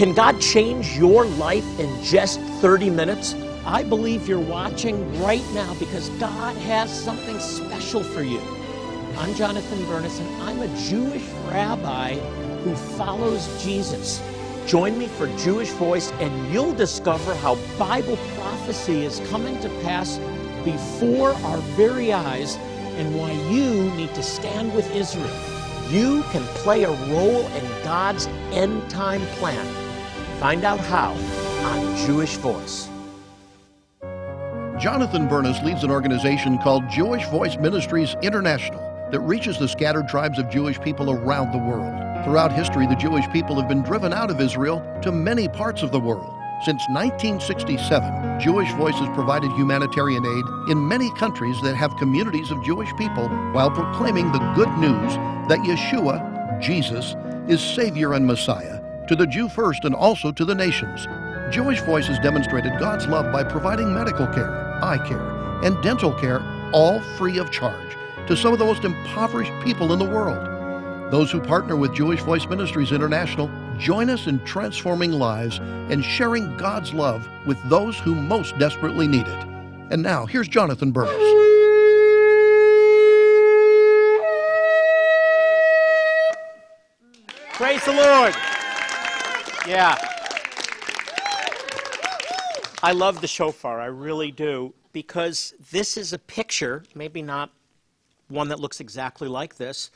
Can God change your life in just 30 minutes? I believe you're watching right now because God has something special for you. I'm Jonathan Bernis, and I'm a Jewish rabbi who follows Jesus. Join me for Jewish Voice, and you'll discover how Bible prophecy is coming to pass before our very eyes and why you need to stand with Israel. You can play a role in God's end time plan. Find out how on Jewish Voice. Jonathan Bernis leads an organization called Jewish Voice Ministries International that reaches the scattered tribes of Jewish people around the world. Throughout history, the Jewish people have been driven out of Israel to many parts of the world. Since 1967, Jewish Voice has provided humanitarian aid in many countries that have communities of Jewish people while proclaiming the good news that Yeshua, Jesus, is Savior and Messiah to the Jew first and also to the nations. Jewish Voices demonstrated God's love by providing medical care, eye care, and dental care, all free of charge, to some of the most impoverished people in the world. Those who partner with Jewish Voice Ministries International join us in transforming lives and sharing God's love with those who most desperately need it. And now, here's Jonathan Bernis. Praise the Lord. Yeah. I love the shofar, I really do, because this is a picture, maybe not one that looks exactly like this,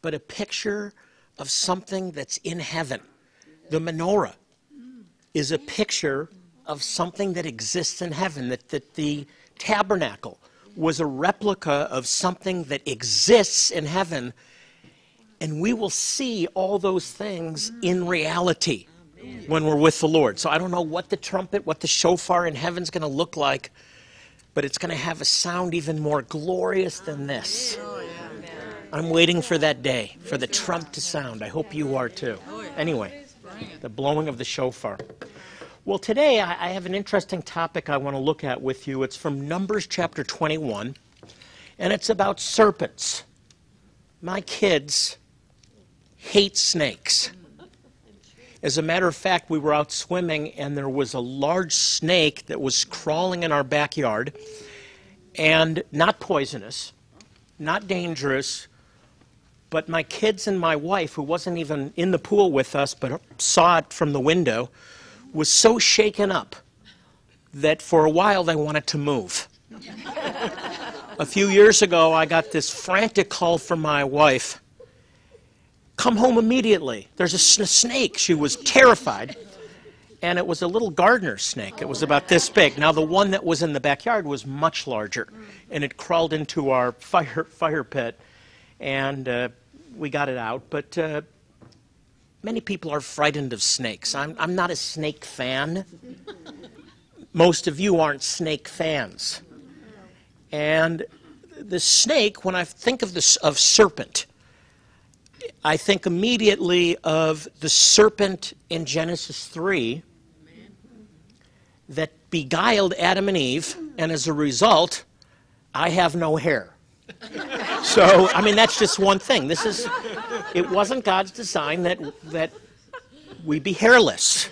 but a picture of something that's in heaven. The menorah is a picture of something that exists in heaven, that, that the tabernacle was a replica of something that exists in heaven. And we will see all those things in reality when we're with the Lord. So I don't know what the trumpet, what the shofar in heaven's going to look like, but it's going to have a sound even more glorious than this. I'm waiting for that day, for the trump to sound. I hope you are too. Anyway, the blowing of the shofar. Well, today I have an interesting topic I want to look at with you. It's from Numbers chapter 21, and it's about serpents. My kids hate snakes. As a matter of fact, we were out swimming and there was a large snake that was crawling in our backyard and not poisonous, not dangerous, but my kids and my wife, who wasn't even in the pool with us but saw it from the window, was so shaken up that for a while they wanted to move. a few years ago, I got this frantic call from my wife Come home immediately. There's a snake. She was terrified. And it was a little gardener snake. It was about this big. Now, the one that was in the backyard was much larger. And it crawled into our fire, fire pit. And uh, we got it out. But uh, many people are frightened of snakes. I'm, I'm not a snake fan. Most of you aren't snake fans. And the snake, when I think of this of serpent, I think immediately of the serpent in Genesis 3 that beguiled Adam and Eve, and as a result, I have no hair. so, I mean, that's just one thing. This is, it wasn't God's design that, that we be hairless.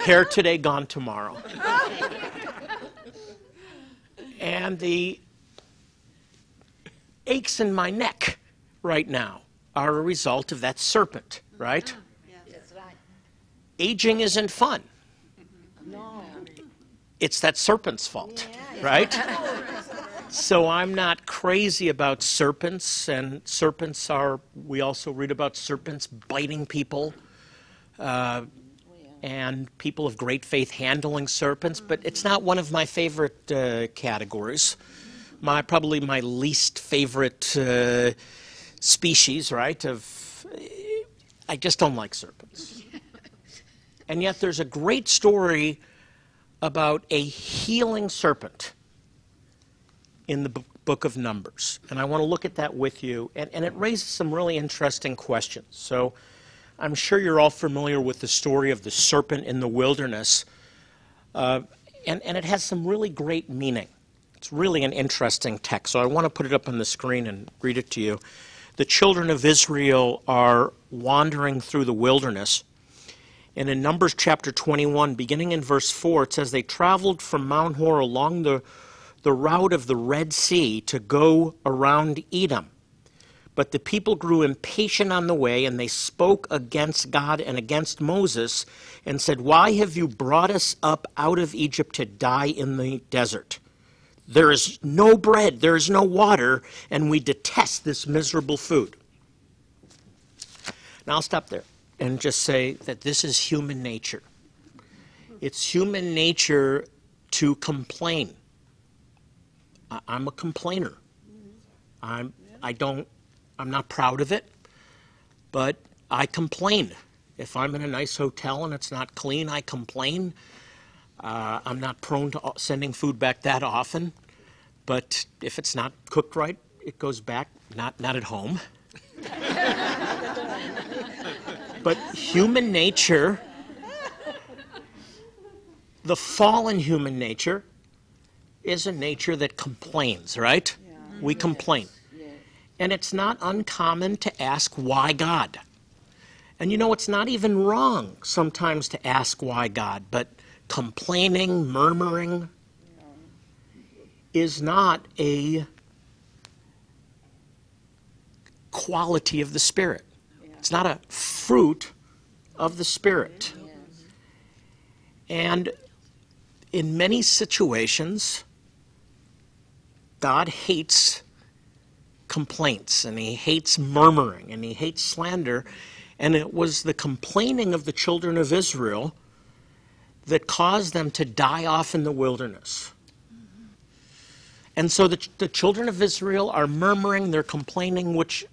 Hair today, gone tomorrow. And the aches in my neck right now are a result of that serpent, right? That's right. Aging isn't fun. No. It's that serpent's fault, right? so I'm not crazy about serpents, and serpents are, we also read about serpents biting people. Uh, and people of great faith handling serpents, but it's not one of my favorite uh, categories. My probably my least favorite uh, species, right? Of I just don't like serpents. and yet there's a great story about a healing serpent in the book of Numbers. And I want to look at that with you. And, and it raises some really interesting questions. So I'm sure you're all familiar with the story of the serpent in the wilderness. Uh, and, and it has some really great meaning. It's really an interesting text. So I want to put it up on the screen and read it to you the children of Israel are wandering through the wilderness, And in Numbers chapter 21, beginning in verse 4, it says, They traveled from Mount Hor along the, the route of the Red Sea to go around Edom. But the people grew impatient on the way, and they spoke against God and against Moses, and said, Why have you brought us up out of Egypt to die in the desert? There is no bread, there is no water, and we detest this miserable food. Now I'll stop there and just say that this is human nature. It's human nature to complain. I- I'm a complainer. I'm, I don't, I'm not proud of it, but I complain. If I'm in a nice hotel and it's not clean, I complain. Uh, I'm not prone to sending food back that often, but if it's not cooked right, it goes back, not, not at home. but human nature, the fallen human nature, is a nature that complains, right? We complain. And it's not uncommon to ask why God. And you know, it's not even wrong sometimes to ask why God, but complaining, murmuring is not a quality of the Spirit. It's not a fruit of the Spirit. And in many situations, God hates complaints and he hates murmuring and he hates slander. And it was the complaining of the children of Israel that caused them to die off in the wilderness. And so the, the children of Israel are murmuring, they're complaining, which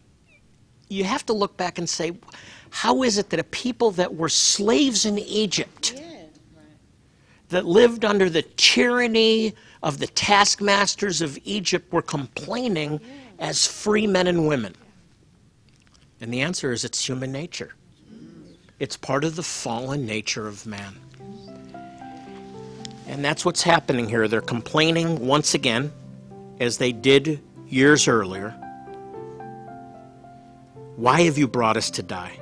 you have to look back and say, how is it that a people that were slaves in Egypt, that lived under the tyranny of the taskmasters of Egypt, were complaining as free men and women? And the answer is it's human nature. Mm. It's part of the fallen nature of man. And that's what's happening here. They're complaining once again, as they did years earlier. Why have you brought us to die?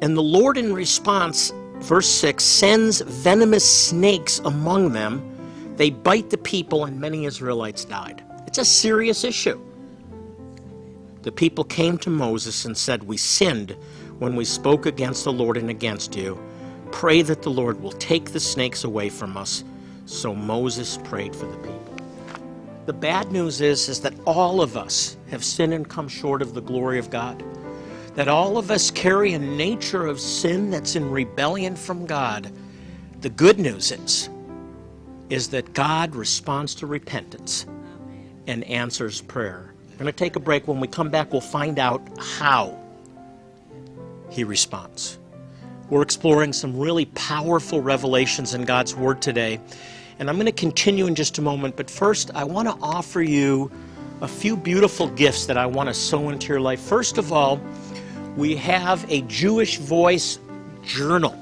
And the Lord, in response, verse 6, sends venomous snakes among them. They bite the people, and many Israelites died. It's a serious issue. The people came to Moses and said, We sinned when we spoke against the Lord and against you. Pray that the Lord will take the snakes away from us. So Moses prayed for the people. The bad news is, is that all of us have sinned and come short of the glory of God. That all of us carry a nature of sin that's in rebellion from God. The good news is, is that God responds to repentance and answers prayer. We're going to take a break. When we come back, we'll find out how he responds. We're exploring some really powerful revelations in God's Word today. And I'm going to continue in just a moment. But first, I want to offer you a few beautiful gifts that I want to sow into your life. First of all, we have a Jewish Voice journal.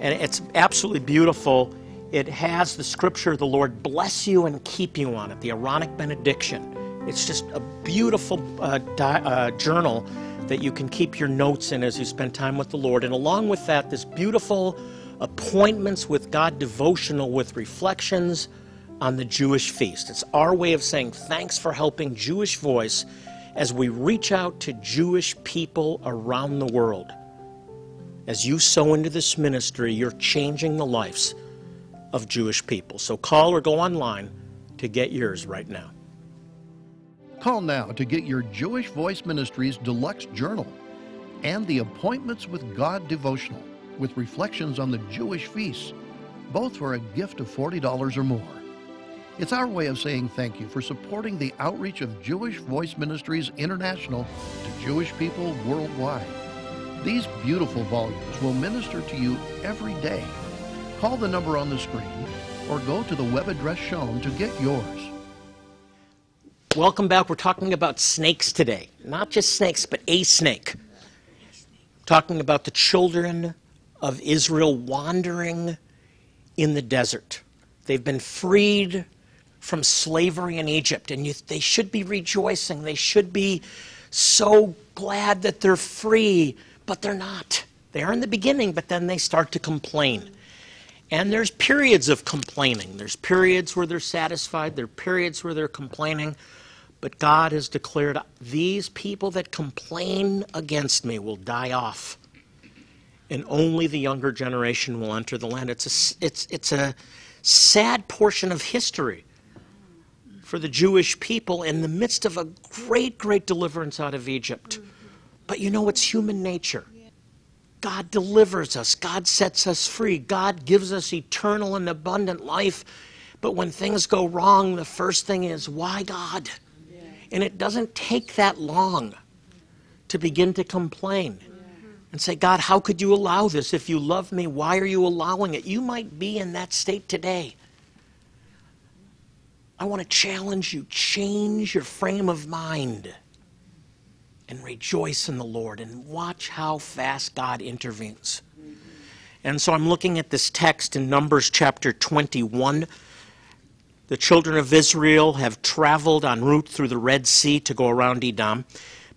And it's absolutely beautiful. It has the scripture, the Lord bless you and keep you on it, the Aaronic benediction. It's just a beautiful uh, di- uh, journal that you can keep your notes in as you spend time with the Lord. And along with that, this beautiful appointments with God devotional with reflections on the Jewish feast. It's our way of saying thanks for helping Jewish Voice as we reach out to Jewish people around the world. As you sow into this ministry, you're changing the lives of Jewish people. So call or go online to get yours right now. Call now to get your Jewish Voice Ministries Deluxe Journal and the Appointments with God devotional with reflections on the Jewish feasts, both for a gift of $40 or more. It's our way of saying thank you for supporting the outreach of Jewish Voice Ministries International to Jewish people worldwide. These beautiful volumes will minister to you every day. Call the number on the screen or go to the web address shown to get yours. Welcome back. We're talking about snakes today. Not just snakes, but a snake. Talking about the children of Israel wandering in the desert. They've been freed from slavery in Egypt, and you, they should be rejoicing. They should be so glad that they're free, but they're not. They are in the beginning, but then they start to complain. And there's periods of complaining. There's periods where they're satisfied, there are periods where they're complaining. But God has declared these people that complain against me will die off. And only the younger generation will enter the land. It's a, it's, it's a sad portion of history for the Jewish people in the midst of a great, great deliverance out of Egypt. But you know, it's human nature. God delivers us, God sets us free, God gives us eternal and abundant life. But when things go wrong, the first thing is, why God? And it doesn't take that long to begin to complain and say, God, how could you allow this? If you love me, why are you allowing it? You might be in that state today. I want to challenge you change your frame of mind and rejoice in the Lord and watch how fast God intervenes. And so I'm looking at this text in Numbers chapter 21. The children of Israel have traveled en route through the Red Sea to go around Edom,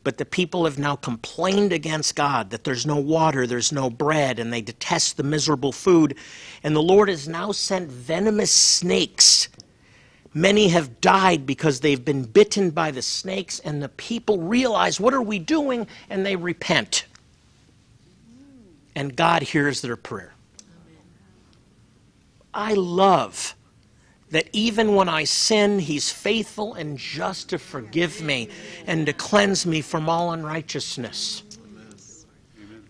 but the people have now complained against God that there's no water, there's no bread, and they detest the miserable food. And the Lord has now sent venomous snakes Many have died because they've been bitten by the snakes, and the people realize, What are we doing? And they repent. And God hears their prayer. I love that even when I sin, He's faithful and just to forgive me and to cleanse me from all unrighteousness.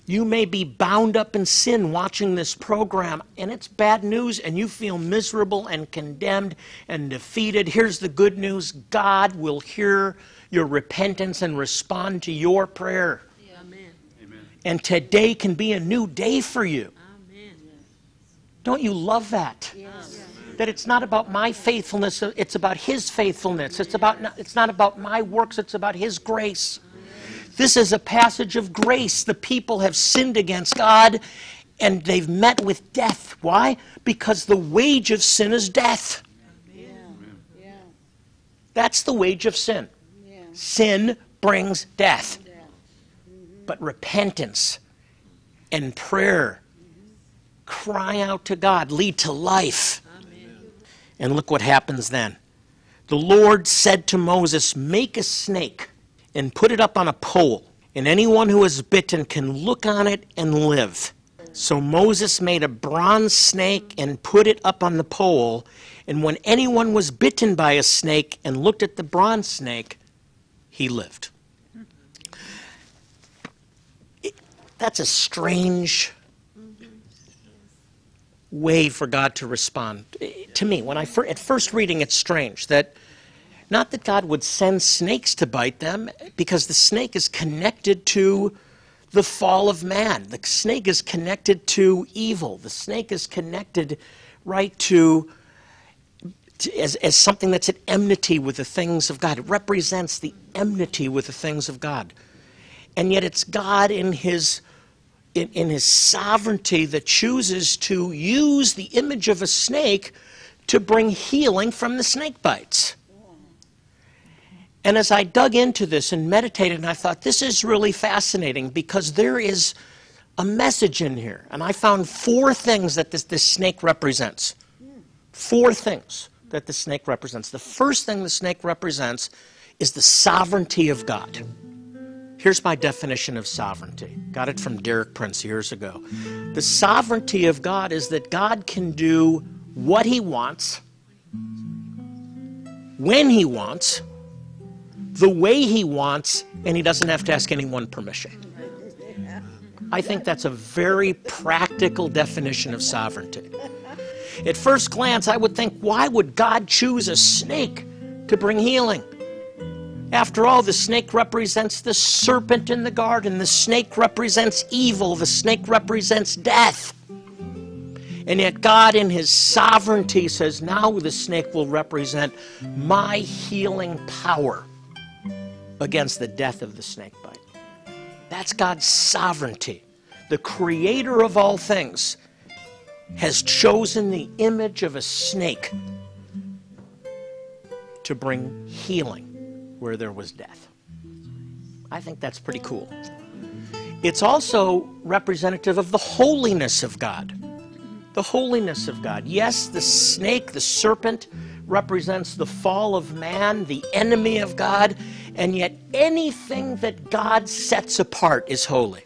You may be bound up in sin watching this program, and it's bad news, and you feel miserable and condemned and defeated. Here's the good news God will hear your repentance and respond to your prayer. Amen. And today can be a new day for you. Amen. Don't you love that? Yes. That it's not about my faithfulness, it's about His faithfulness. It's, about, it's not about my works, it's about His grace. This is a passage of grace. The people have sinned against God and they've met with death. Why? Because the wage of sin is death. Yeah. That's the wage of sin. Yeah. Sin brings death. But repentance and prayer, cry out to God, lead to life. And look what happens then. The Lord said to Moses, Make a snake and put it up on a pole, and anyone who is bitten can look on it and live. So Moses made a bronze snake and put it up on the pole, and when anyone was bitten by a snake and looked at the bronze snake, he lived. It- that's a strange way for God to respond. To me, when I fir- at first reading, it's strange that not that God would send snakes to bite them, because the snake is connected to the fall of man. The snake is connected to evil. The snake is connected right to, to as, as something that's at enmity with the things of God. It represents the enmity with the things of God. And yet it's God in his in, in his sovereignty that chooses to use the image of a snake to bring healing from the snake bites. And as I dug into this and meditated, and I thought, this is really fascinating because there is a message in here. And I found four things that this, this snake represents. Four things that the snake represents. The first thing the snake represents is the sovereignty of God. Here's my definition of sovereignty. Got it from Derek Prince years ago. The sovereignty of God is that God can do what he wants, when he wants, the way he wants, and he doesn't have to ask anyone permission. I think that's a very practical definition of sovereignty. At first glance, I would think, why would God choose a snake to bring healing? After all, the snake represents the serpent in the garden. The snake represents evil. The snake represents death. And yet, God, in His sovereignty, says, now the snake will represent my healing power against the death of the snake bite. That's God's sovereignty. The creator of all things has chosen the image of a snake to bring healing where there was death. I think that's pretty cool. it's also representative of the holiness of God. The holiness of God. Yes, the snake, the serpent, represents the fall of man, the enemy of God, and yet anything that God sets apart is holy.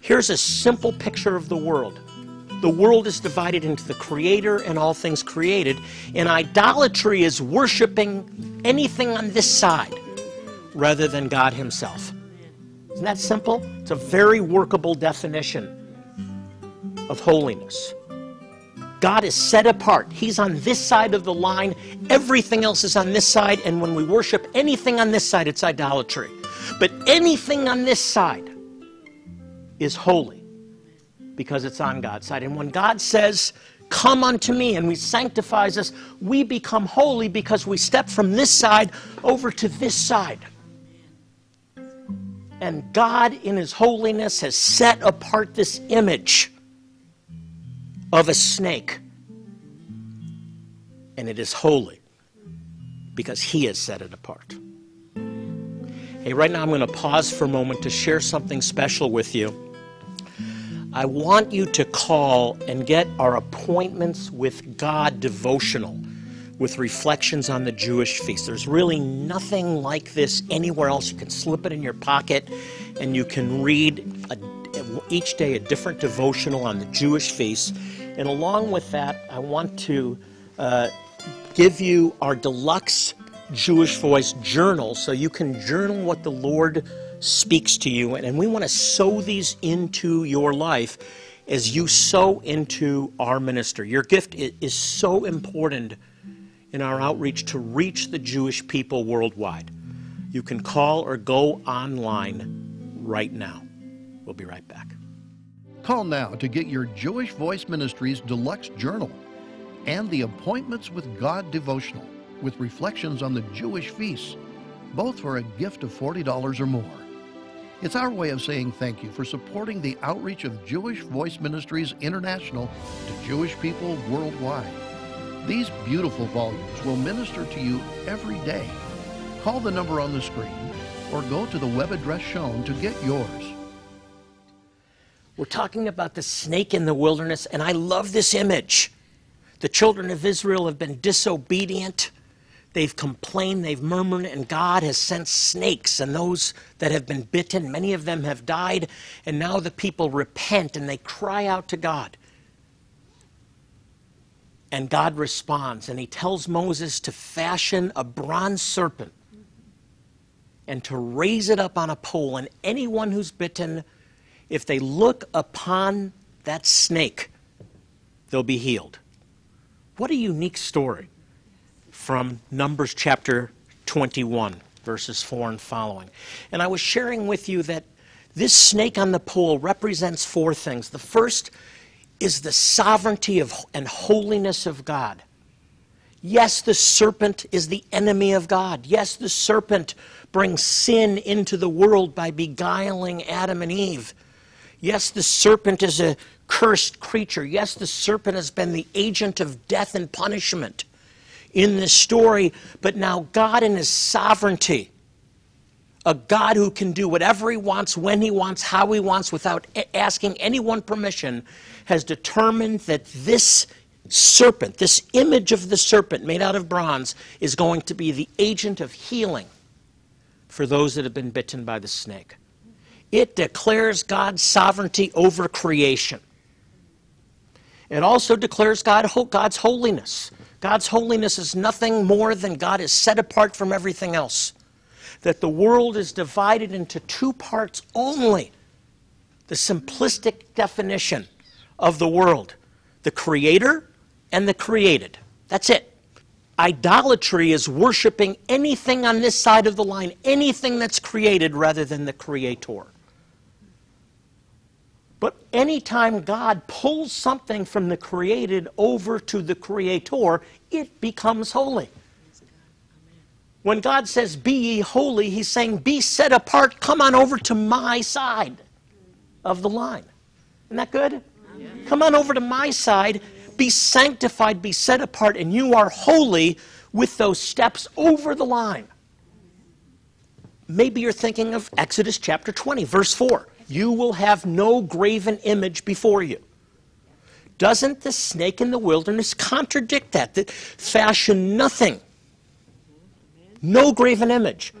Here's a simple picture of the world. The world is divided into the creator and all things created, and idolatry is worshiping anything on this side rather than God Himself. Isn't that simple? It's a very workable definition of holiness. God is set apart. He's on this side of the line. Everything else is on this side. And when we worship anything on this side, it's idolatry. But anything on this side is holy because it's on God's side. And when God says, Come unto me, and He sanctifies us, we become holy because we step from this side over to this side. And God, in His holiness, has set apart this image of a snake. And it is holy because He has set it apart. Hey, right now I'm going to pause for a moment to share something special with you. I want you to call and get our appointments with God devotional with reflections on the Jewish feast. There's really nothing like this anywhere else. You can slip it in your pocket and you can read a, each day a different devotional on the Jewish feast. And along with that, I want to uh, give you our deluxe Jewish Voice journal so you can journal what the Lord speaks to you. And, and we want to sow these into your life as you sow into our ministry. Your gift is, is so important in our outreach to reach the Jewish people worldwide. You can call or go online right now. We'll be right back. Call now to get your Jewish Voice Ministries deluxe journal and the Appointments with God devotional with reflections on the Jewish feasts, both for a gift of $40 or more. It's our way of saying thank you for supporting the outreach of Jewish Voice Ministries International to Jewish people worldwide. These beautiful volumes will minister to you every day. Call the number on the screen or go to the web address shown to get yours. We're talking about the snake in the wilderness, and I love this image. The children of Israel have been disobedient. They've complained, they've murmured, and God has sent snakes, and those that have been bitten, many of them have died, and now the people repent and they cry out to God. And God responds, and He tells Moses to fashion a bronze serpent and to raise it up on a pole, and anyone who's bitten, if they look upon that snake, they'll be healed. What a unique story from Numbers chapter 21, verses 4 and following. And I was sharing with you that this snake on the pole represents four things. The first is the sovereignty of, and holiness of God. Yes, the serpent is the enemy of God. Yes, the serpent brings sin into the world by beguiling Adam and Eve. Yes, the serpent is a cursed creature. Yes, the serpent has been the agent of death and punishment in this story, but now God in his sovereignty, a God who can do whatever he wants, when he wants, how he wants, without asking anyone permission, has determined that this serpent, this image of the serpent made out of bronze, is going to be the agent of healing for those that have been bitten by the snake. It declares God's sovereignty over creation. It also declares God, God's holiness. God's holiness is nothing more than God is set apart from everything else. That the world is divided into two parts only. The simplistic definition of the world the creator and the created. That's it. Idolatry is worshiping anything on this side of the line, anything that's created rather than the creator. But anytime God pulls something from the created over to the creator, it becomes holy. When God says, Be ye holy, He's saying, Be set apart, come on over to my side of the line. Isn't that good? Yeah. Come on over to my side, be sanctified, be set apart, and you are holy with those steps over the line. maybe you're thinking of Exodus chapter 20, verse 4. You will have no graven image before you. Doesn't the snake in the wilderness contradict that? That fashion nothing, no graven image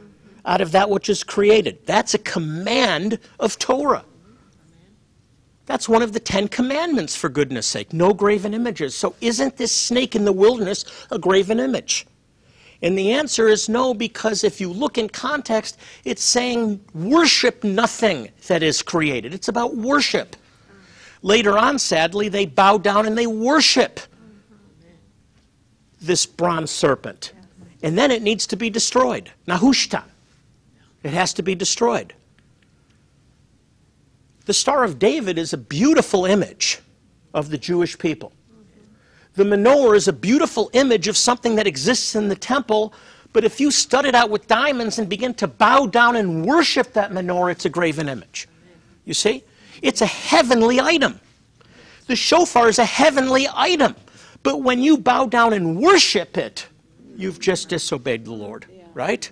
out of that which is created. That's a command of Torah. That's one of the Ten Commandments, for goodness sake. No graven images. So, isn't this snake in the wilderness a graven image? And the answer is no, because if you look in context, it's saying worship nothing that is created. It's about worship. Later on, sadly, they bow down and they worship this bronze serpent. And then it needs to be destroyed. Nahushtan. It has to be destroyed. The Star of David is a beautiful image of the Jewish people. The menorah is a beautiful image of something that exists in the temple, but if you stud it out with diamonds and begin to bow down and worship that menorah, it's a graven image. You see? It's a heavenly item. The shofar is a heavenly item. But when you bow down and worship it, you've just disobeyed the Lord, right?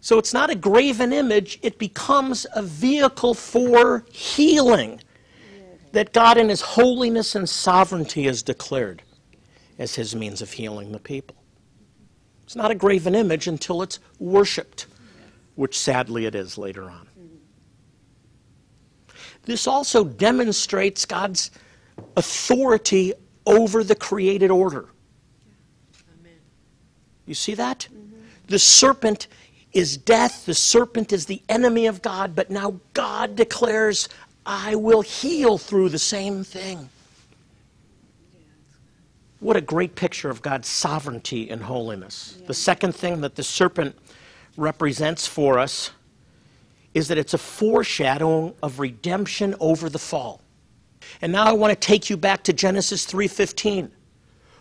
So it's not a graven image, it becomes a vehicle for healing that God, in His holiness and sovereignty, has declared as His means of healing the people. It's not a graven image until it's worshiped, which sadly it is later on. This also demonstrates God's authority over the created order. You see that? Mm-hmm. The serpent is death, the serpent is the enemy of God, but now God declares, I will heal through the same thing. What a great picture of God's sovereignty and holiness. The second thing that the serpent represents for us is that it's a foreshadowing of redemption over the fall. And now I want to take you back to Genesis 3:15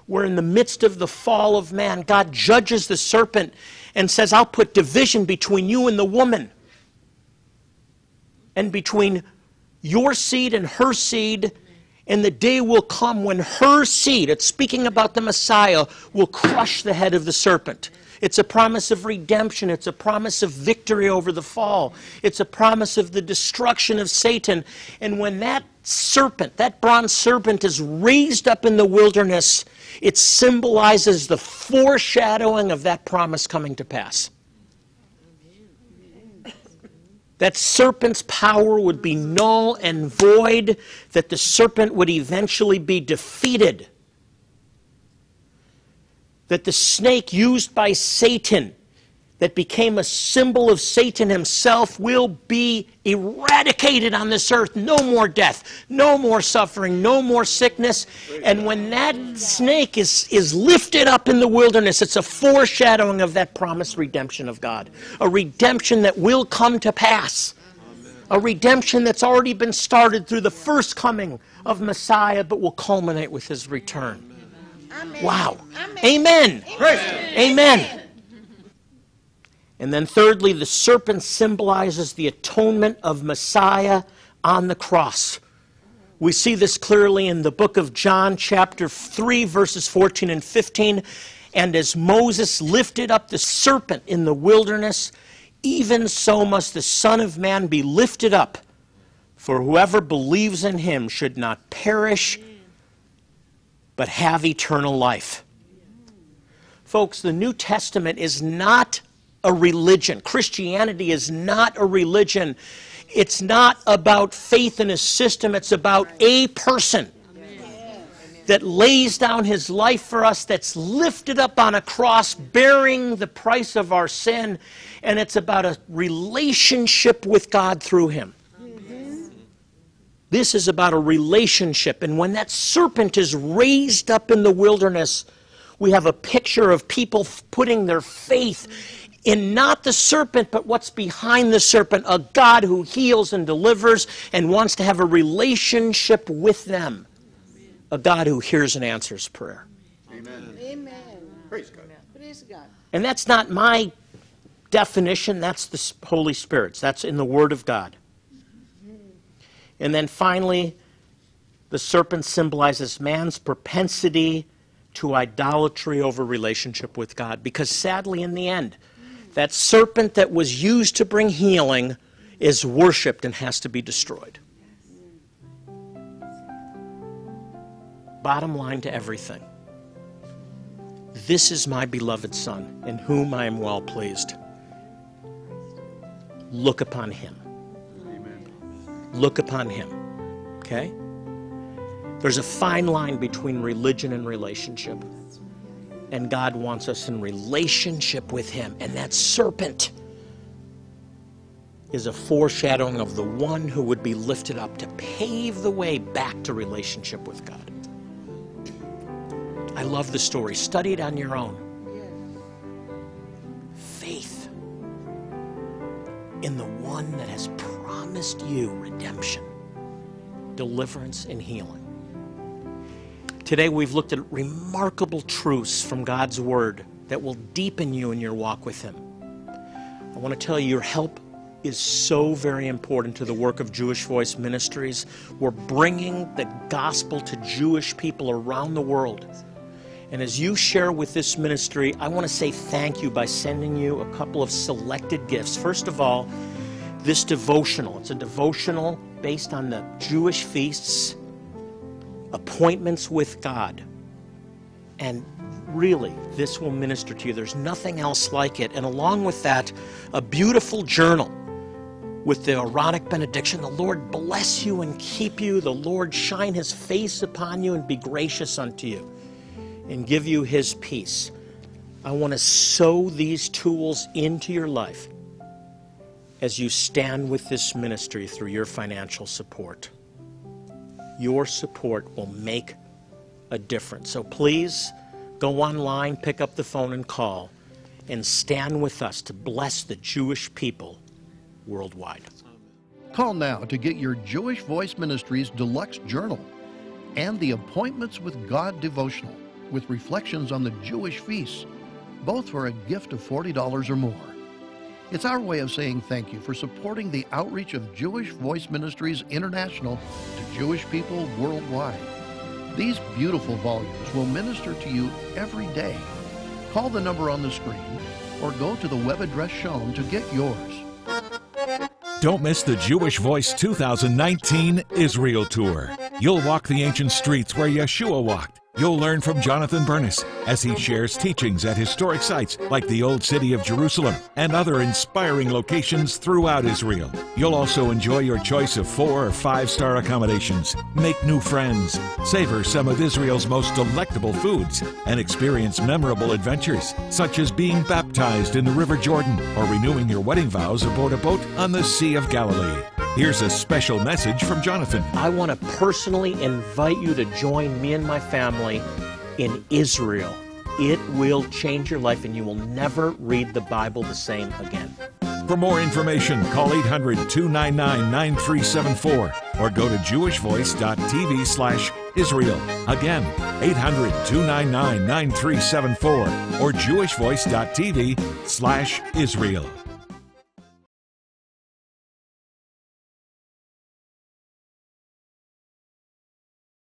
where in the midst of the fall of man God judges the serpent and says I'll put division between you and the woman and between your seed and her seed and the day will come when her seed, it's speaking about the Messiah, will crush the head of the serpent. It's a promise of redemption. It's a promise of victory over the fall. It's a promise of the destruction of Satan. And when that serpent, that bronze serpent, is raised up in the wilderness, it symbolizes the foreshadowing of that promise coming to pass. That serpent's power would be null and void, that the serpent would eventually be defeated that the snake used by Satan, that became a symbol of Satan himself, will be eradicated on this earth. No more death, no more suffering, no more sickness. And when that snake is, is lifted up in the wilderness, it's a foreshadowing of that promised redemption of God, a redemption that will come to pass. A redemption that's already been started through the first coming of Messiah, but will culminate with his return. Wow. Amen. Amen. Amen. And then, thirdly, the serpent symbolizes the atonement of Messiah on the cross. We see this clearly in the book of John, chapter 3, verses 14 and 15. And as Moses lifted up the serpent in the wilderness, even so must the Son of Man be lifted up. For whoever believes in him should not perish, but have eternal life. Folks, the New Testament is not a religion. Christianity is not a religion. It's not about faith in a system, it's about a person that lays down his life for us, that's lifted up on a cross, bearing the price of our sin, and it's about a relationship with God through him. This is about a relationship. And when that serpent is raised up in the wilderness, we have a picture of people putting their faith in not the serpent, but what's behind the serpent a God who heals and delivers and wants to have a relationship with them, a God who hears and answers prayer. Amen. Amen. Praise God. Praise God. And that's not my definition, that's the Holy Spirit's. That's in the Word of God. And then finally, the serpent symbolizes man's propensity to idolatry over relationship with God. Because sadly, in the end, That serpent that was used to bring healing is worshiped and has to be destroyed. Bottom line to everything. This is my beloved Son, in whom I am well pleased. Look upon him. Look upon him. Okay? There's a fine line between religion and relationship. And God wants us in relationship with him. And that serpent is a foreshadowing of the one who would be lifted up to pave the way back to relationship with God. I love the story. Study it on your own. Faith in the one that has promised you redemption, deliverance, and healing. Today we've looked at remarkable truths from God's Word that will deepen you in your walk with Him. I want to tell you, your help is so very important to the work of Jewish Voice Ministries. We're bringing the gospel to Jewish people around the world. And as you share with this ministry, I want to say thank you by sending you a couple of selected gifts. First of all, this devotional. It's a devotional based on the Jewish feasts, appointments with God. And really, this will minister to you. There's nothing else like it. And along with that, a beautiful journal with the Aaronic benediction. The Lord bless you and keep you. The Lord shine his face upon you and be gracious unto you and give you his peace. I want to sow these tools into your life as you stand with this ministry through your financial support. Your support will make a difference. So please go online, pick up the phone, and call, and stand with us to bless the Jewish people worldwide. Call now to get your Jewish Voice Ministries Deluxe Journal and the Appointments with God devotional with reflections on the Jewish feasts, both for a gift of $40 or more. It's our way of saying thank you for supporting the outreach of Jewish Voice Ministries International to Jewish people worldwide. These beautiful volumes will minister to you every day. Call the number on the screen or go to the web address shown to get yours. Don't miss the Jewish Voice 2019 Israel Tour. You'll walk the ancient streets where Yeshua walked. You'll learn from Jonathan Bernis as he shares teachings at historic sites like the Old City of Jerusalem and other inspiring locations throughout Israel. You'll also enjoy your choice of four or five star accommodations, make new friends, savor some of Israel's most delectable foods, and experience memorable adventures such as being baptized in the River Jordan or renewing your wedding vows aboard a boat on the Sea of Galilee. Here's a special message from Jonathan. I want to personally invite you to join me and my family in Israel. It will change your life and you will never read the Bible the same again. For more information, call 800 299 9374 or go to jewishvoice.tv slash Israel. Again, 800 299 9374 or jewishvoice.tv slash Israel.